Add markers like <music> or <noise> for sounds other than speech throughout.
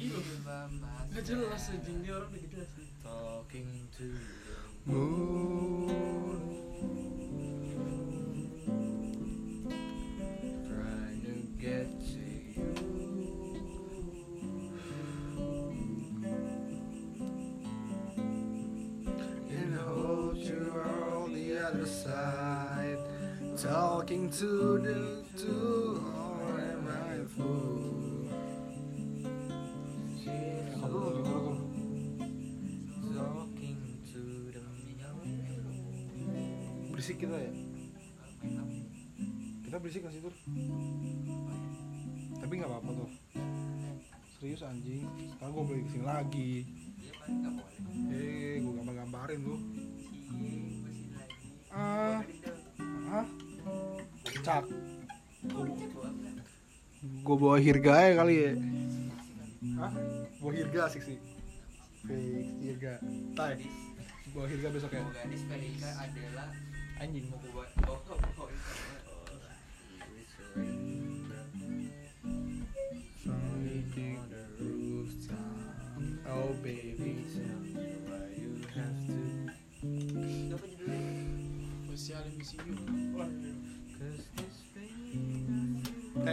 Gak jelas orang nih Talking to Moon. Trying to get to you. And hold you on the other side. Talking to the two berisik gak sih Tur? Tapi gak apa-apa tuh Serius anjing. Sekarang gue beli ke sini lagi. Eh, gue gambar-gambarin lu Ah. Ah Cak. Gue bawa hirga ya kali ya. Hah? Bawa hirga asik sih. Fix hirga. Tai. Bawa hirga besok ya. Gadis Amerika adalah Anjing. buat oh, oh,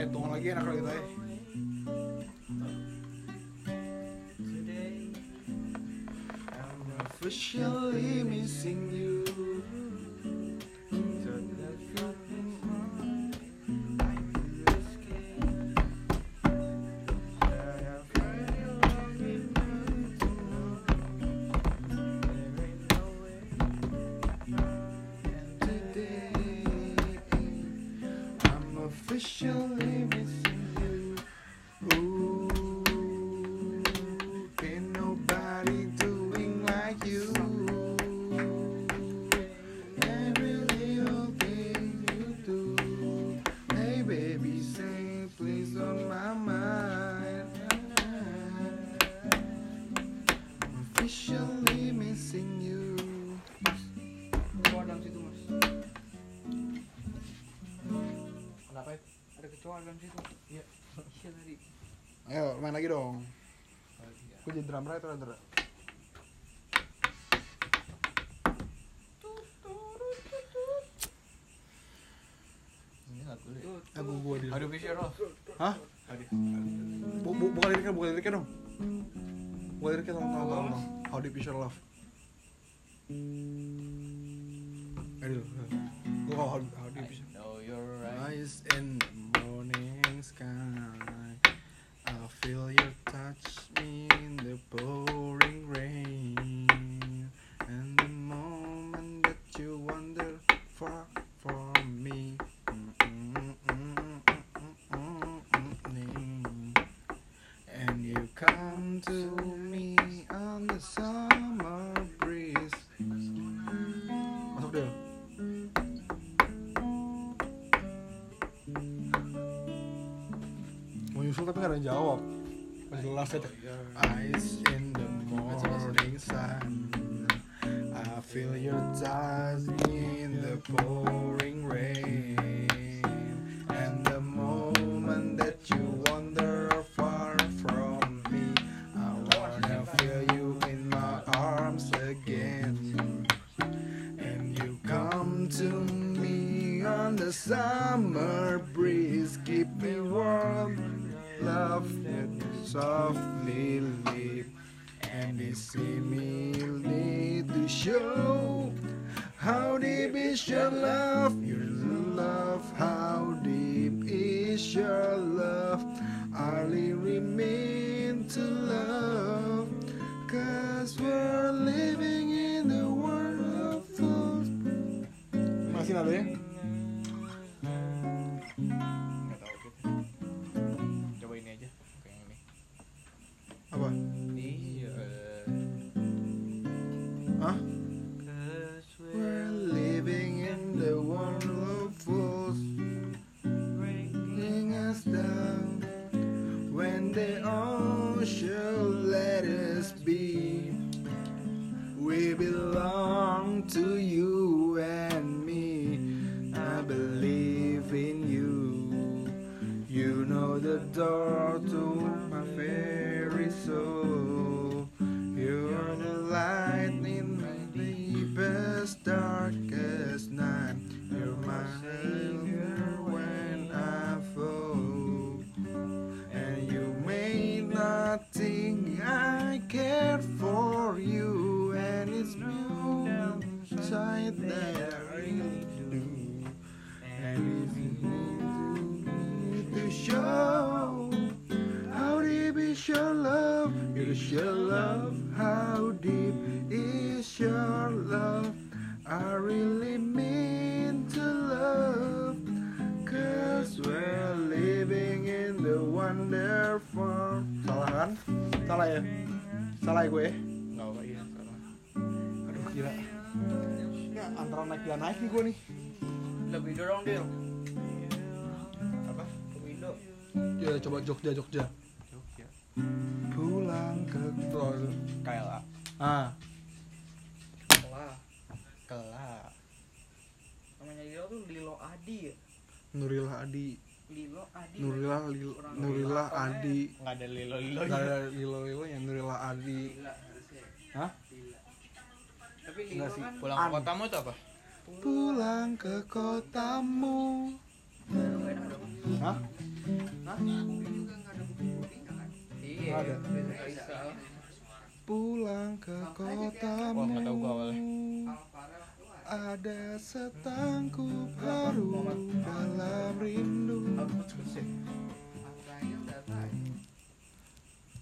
tunggu lagi enak lagi tay today I'm officially missing you lagi dong. Gue jadi drum right atau Ini lagu gue di. Aduh bisa roh. Hah? Bu, bu, buka liriknya, buka liriknya dong. Buka liriknya tolong, tolong, tolong. How deep is your love? Yang jawab. Jelas aja. Eyes in the morning sun. I feel your Antara naik gak naik nih gue nih. Lebih dorong Dil. Apa? Lebih do. Ya coba Jogja Jogja. Jogja. Pulang ke tol. KLA. Ah, Lah. Kela. Namanya Lilo tuh Lilo Adi ya. Nurila Adi. Lilo Adi. Nurila Lil, Nurila Adi. Nggak ada lilo lilo. Gak ada Lilo Lilo yang Nurila Adi. Lila? Tapi sih. kan Pulang ke kotamu itu apa? Pulang ke kotamu. Hah? Hah? Kan? Iya. Ada. Pulang ke kotamu. Wah, nggak tahu gua awalnya. Alvaro keluar. Ada setangkup haru dalam rindu.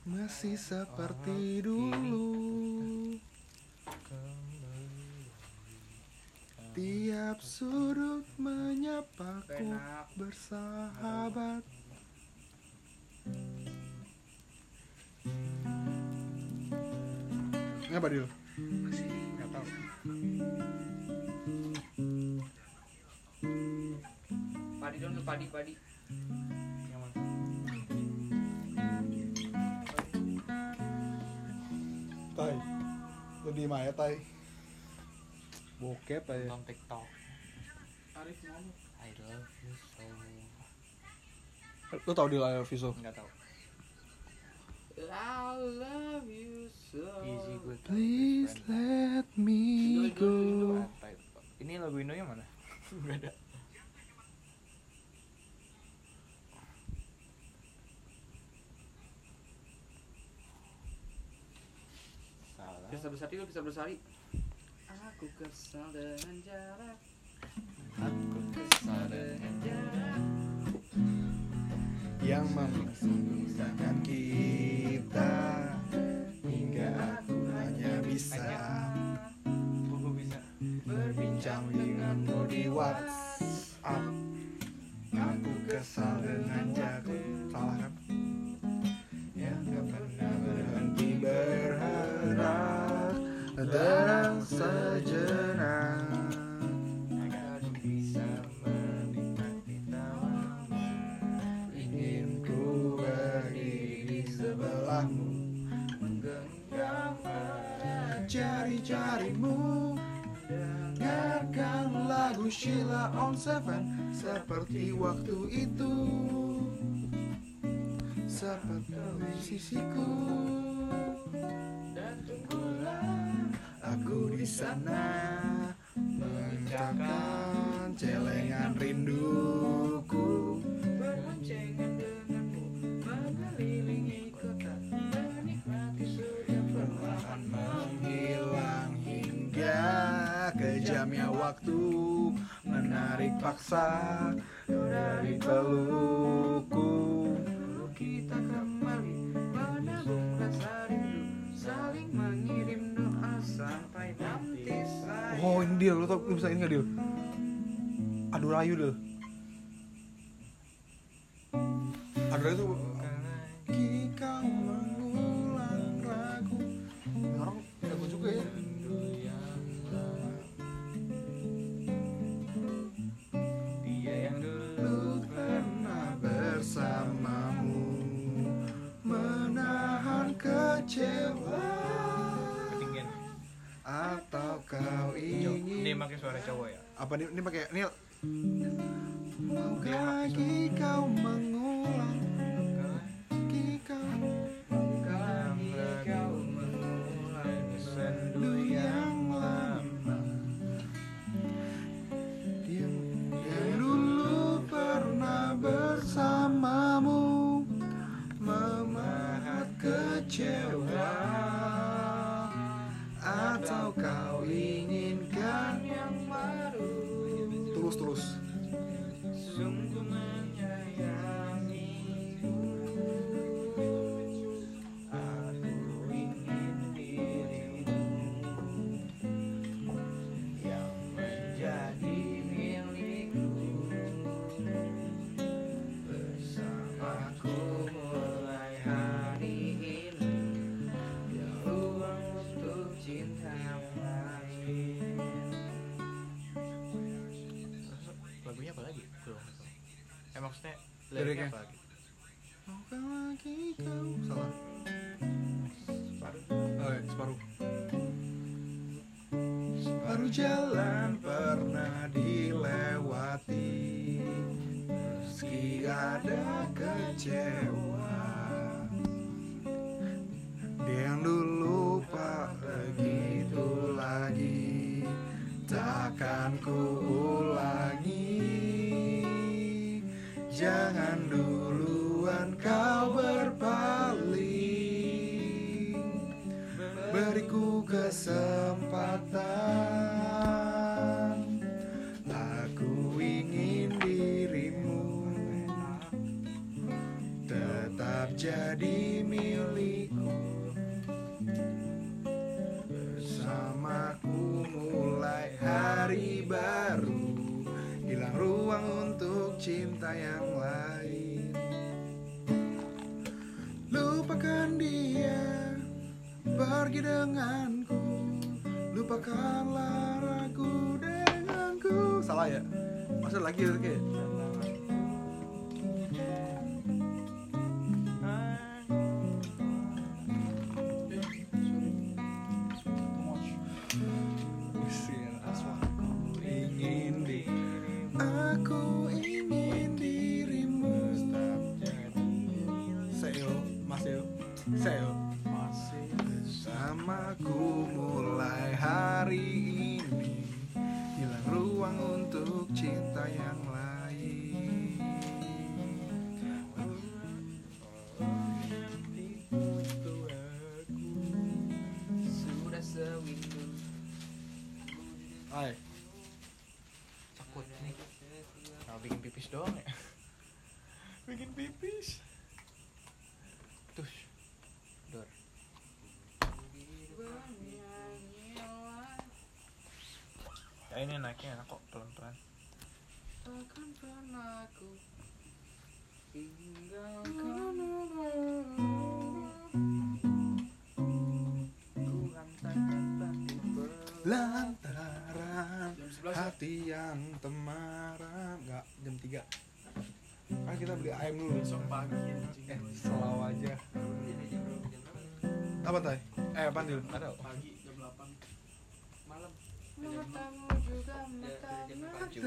Masih seperti dulu. Tiap sudut menyapaku bersahabat. Ini apa Dil? Nggak tahu. Padi dong, padi padi. Tai. Lu aja Tai. Bokep aja. Nonton TikTok. I love you so. Lu tau Dil I love you so? Nggak tahu. I love you so. Easy good. Please let me go. Ini lagu Indo yang mana? <laughs> Nggak ada. Salah. Bisa bersari, bisa bersari. Aku kesal dengan jarak. Aku kesal dengan. Yang memisahkan kita hingga aku hanya bisa berbincang denganmu di WhatsApp. Aku kesal dengan jago Seven Seperti waktu itu. Seperti di menarik paksa dari pelukku kita kembali menabung rasa rindu saling mengirim doa sampai nanti saya. Oh ini dia lu tau lu bisa ini gak dia aduh rayu deh kecewa. Atau kau ingin ini pakai suara cowok ya? Apa ini? Ini pakai ini lagi lagi kau mengulang Yeah. dulu pernah bersamamu memahat kecil. Maksudnya Liriknya. apa lagi Maukah lagi kau. Salah. Separuh. Oh ya, separuh. Separuh jalan pernah dilewati. Meski ada kecewa. Dia yang dulu pak begitu lagi. Takkan ku Lupakan dia Pergi denganku Lupakanlah ragu denganku Salah ya? Masa lagi oke? ingin Hai. Takut nih. Mau bikin pipis doang ya. <laughs> Bikin pipis. Terus dor. Ya ini naiknya enak kok pelan pelan Takkan pernah ku tinggalkan. Ku ber- Lantaran Jam 11 ya? Hati yang temaram. Enggak, jam 3 Kan kita beli ayam dulu. Besok pagi Eh, selalu aja? Apa tay? Eh, apaan Dil? ada. Pagi jam 8 Malam. Matamu juga Mataku Jam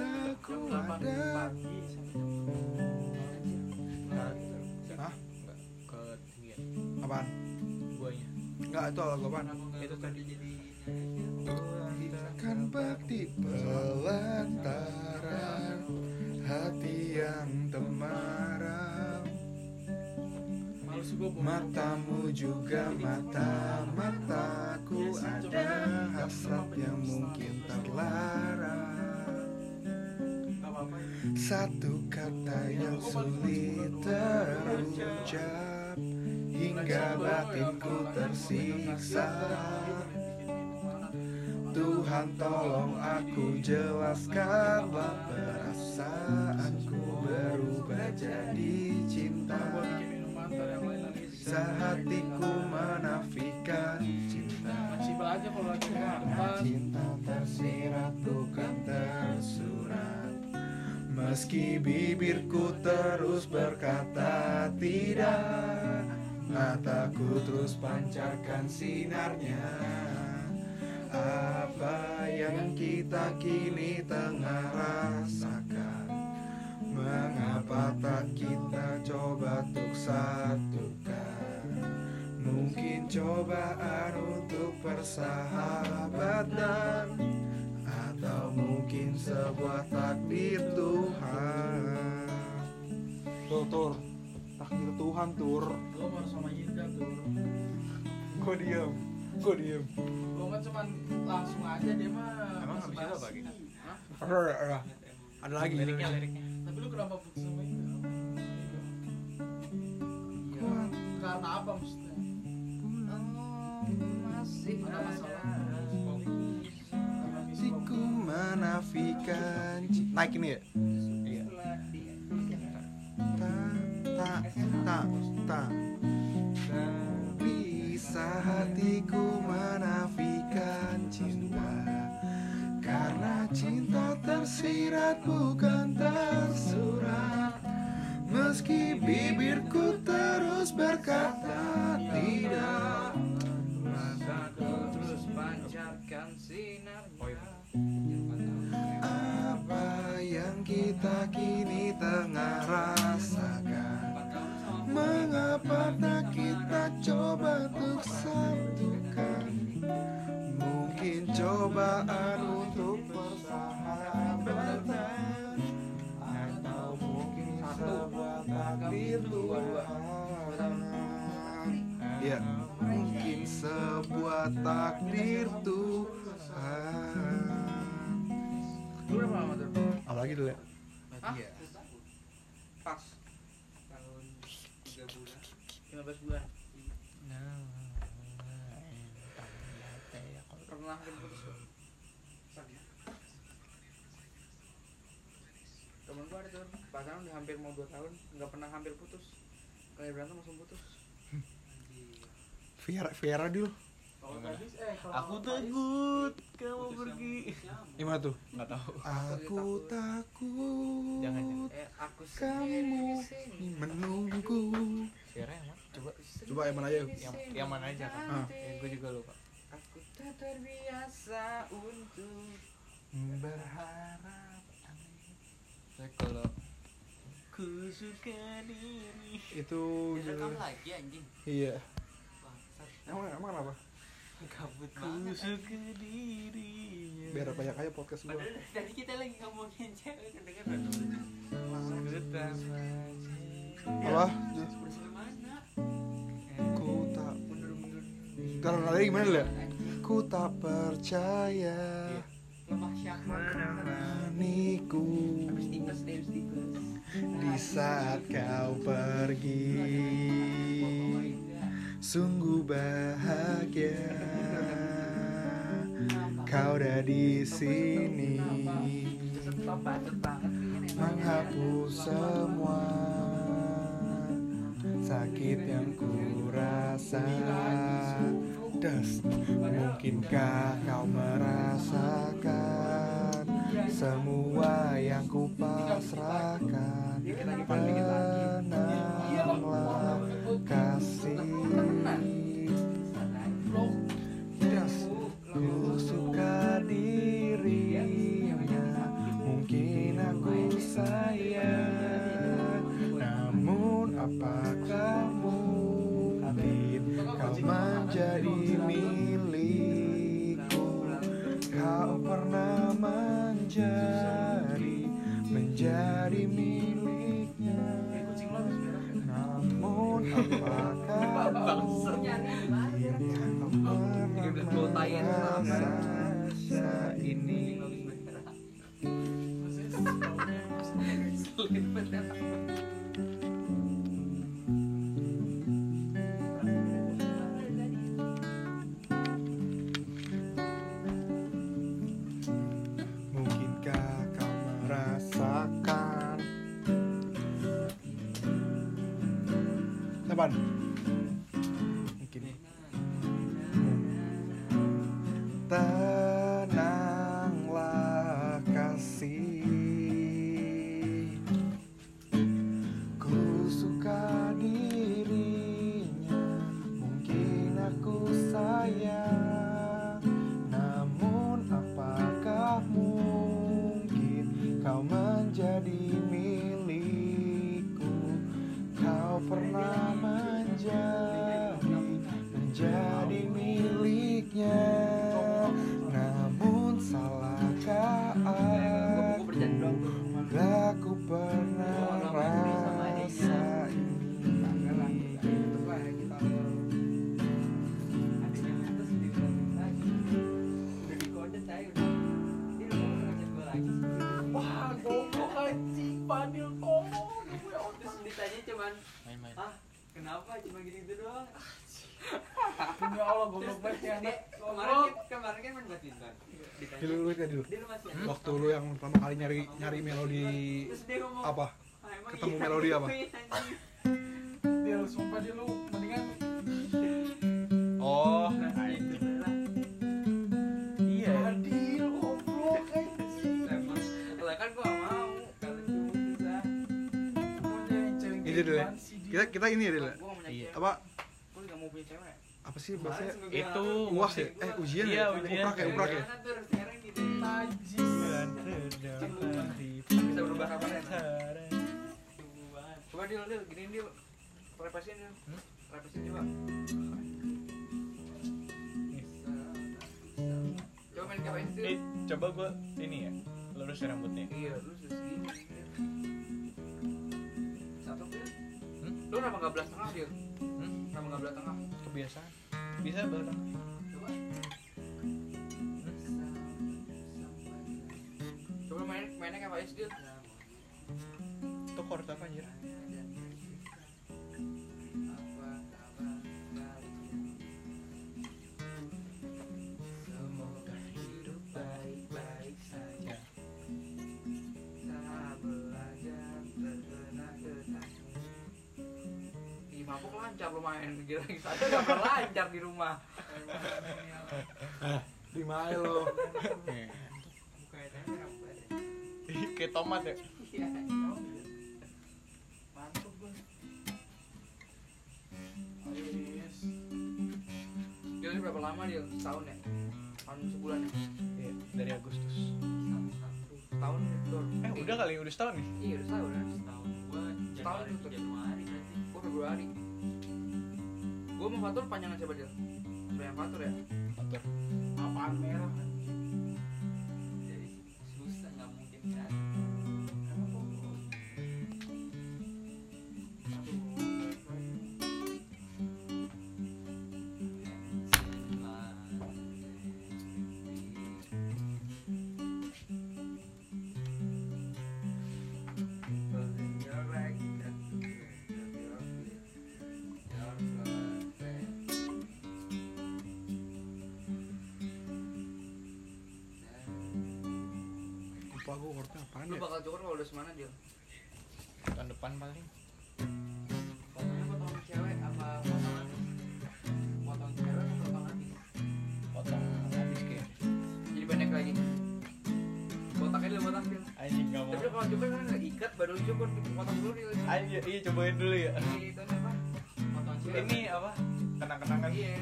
8 ada. pagi. Hah? Enggak, ketinggian. Apaan? guanya Enggak, itu lagu apaan? Itu tadi jadi Kan bakti pelataran Hati yang temaram Matamu juga mata-mataku Ada hasrat yang mungkin terlarang. Satu kata yang sulit terucap Hingga batinku tersiksa Tuhan tolong aku jelaskanlah Perasaanku berubah jadi cinta. Sehatiku menafikan cinta. Cinta tersirat bukan tersurat. Meski bibirku terus berkata tidak Mataku terus pancarkan sinarnya Apa yang kita kini tengah rasakan? Mengapa tak kita coba untuk satukan? Mungkin cobaan untuk persahabatan Atau mungkin sebuah takdir Tuhan? Tuh, tur. Takdir Tuhan tur. Gue mau sama Yinda tuh. kok diem kok diem Gue mah cuman langsung aja dia mah. Emang habis itu apa, basa-basi. Gi? Hah? ada lagi liriknya liriknya Tapi lu kenapa putus sama Yinda? Iya. Karena apa maksudnya? masih Ada masalah. Siku menafikan naik ini ya iya tak tak tak tak tersirat bukan tersurat. Meski bibirku terus berkata tidak Mataku terus pancarkan sinarnya. Apa yang kita kini tengah rasakan? Mengapa tak kita coba untuk satukan? Mungkin cobaan takdir Tuhan Ya, mungkin sebuah takdir Tuhan Lu berapa lama tuh? Apa lagi dulu ya? Hah? Pas. tahun tiga bulan 15 bulan. nah Pernah hampir putus? Temen gua ada tuh pacaran udah hampir mau 2 tahun nggak pernah hampir putus. Kayak berantem langsung putus. Viera, Viera dulu. Kalau gadis eh kalau aku takut kamu pergi. Gimana tuh? nggak tahu. Aku takut. Jangan, jangan. Eh aku Kamu menunggu. Siapa yang mana coba Coba yang mana aja yang yang mana aja kan Ah. ya, gue juga lupa. Aku tak terbiasa untuk Berharap. Saya kalau ku suka diri. Itu rekam lagi anjing. Iya. Emang, emang kenapa? kabut ku banget suka dirinya. Biar banyak aja podcast gua. Padahal tadi kita lagi ngomongin cewek kedengeran Apa? Ku tak mundur-mundur. Kalau nada gimana ya? Ku tak percaya lemah syahwat Menemaniku. Di saat kau pergi. Sungguh bahagia. Kau udah di sini. Menghapus semua Sakit yang ku rasa Das, mungkinkah kau merasakan Semua yang ku pasrahkan Tenanglah kasih. Das, ku suka menjadi milikku Kau pernah menjadi Menjadi miliknya. Namun apakah mungkin Kau pernah merasa ini Masih Waktu lu yang pertama kali nyari nyari melodi apa? "Ah, emang Ketemu iya?" melodi apa? Dia lu sumpah dia lu mendingan Oh, Nah, itu lah. iya. Adil. Emang, lah kan gua mau kalau cuma Ini dulu ya. kita kita ini ya, ya? Iya. Apa punya cewek. apa sih bahasanya? bilang Itu Uas ya? Eh, ujian Iya, ya? ujian. Uprak ya, uprak ya? Bisa berubah kapan ya? Coba Dil, Dil, giniin Dil. Repesin Dil. Hmm? Repesin coba. Coba main. Eh, coba gua ini ya, lurus rambutnya. Iya, lu sudah segini. Dil. Satu. Hmm? Lu kenapa gak belas tengah Dil? Hmm? Kenapa gak belas tengah? Kebiasaan. Bisa bareng. Coba. Coba main mainnya KPS Dil. Itu chord apa anjir? Mabuk lancar lu main gila <laughs> saja gak pernah lancar di rumah. Di mana lo? Kayak tomat ya. Iya. Mantap. Dia ini berapa lama dia? Setahun ya? Tahun sebulan ya? Iya, dari Agustus. Setahun ya? Eh, udah kali, udah setahun nih. Iya, udah setahun ya? Setahun fatur panjangan siapa dia? Yang fatur ya? Motor. Apaan merah? Jadi susah nggak mungkin kan gue chordnya apaan Lu ya? bakal cukur kalau udah semana dia? Tahun depan paling. Potongnya potong cewek apa potongan? Potong cewek atau potong lagi? Potong habis kayak. Jadi pendek lagi. Botaknya dulu botak dia. Anjing gak mau. Tapi kalau cukur kan nggak ikat baru cukur potong dulu dia. Anjir, iya cobain dulu ya. Itu apa? Potong cewek. Ini apa? Kenang-kenangan. Iya.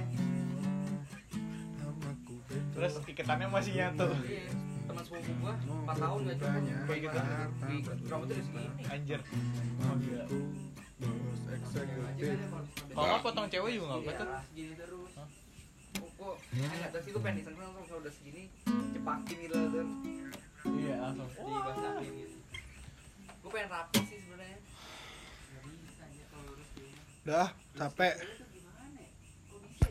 Namaku Beto. Terus iketannya masih nyatu. Iya. Teman sepupu gua 4 tahun nggak cukur. Kayak gitu. Di rambutnya udah segini. Anjir. Oh, gila. Namaku Bos eksekutif. Kalau nggak potong cewek juga nggak tuh. Iya, Segini terus. Kok kok enak tapi gue pengen disangka langsung kalau udah segini cepakin gitu. Iya, langsung. dibasahin gitu Gue pengen rapi sih sebenarnya. nggak bisa aja kalau lurus di rumah Dah, capek.